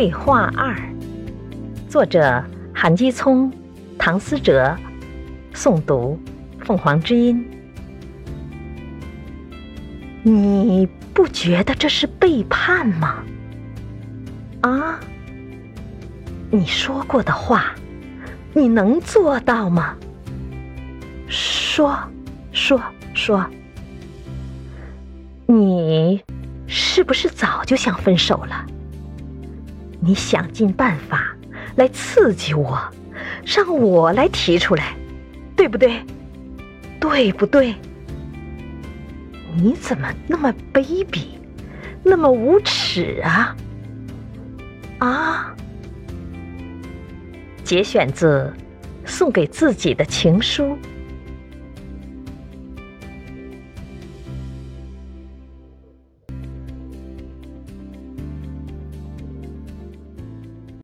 对话二，作者韩基聪、唐思哲，诵读凤凰之音。你不觉得这是背叛吗？啊？你说过的话，你能做到吗？说，说，说。你是不是早就想分手了？你想尽办法来刺激我，让我来提出来，对不对？对不对？你怎么那么卑鄙，那么无耻啊？啊！节选自《送给自己的情书》。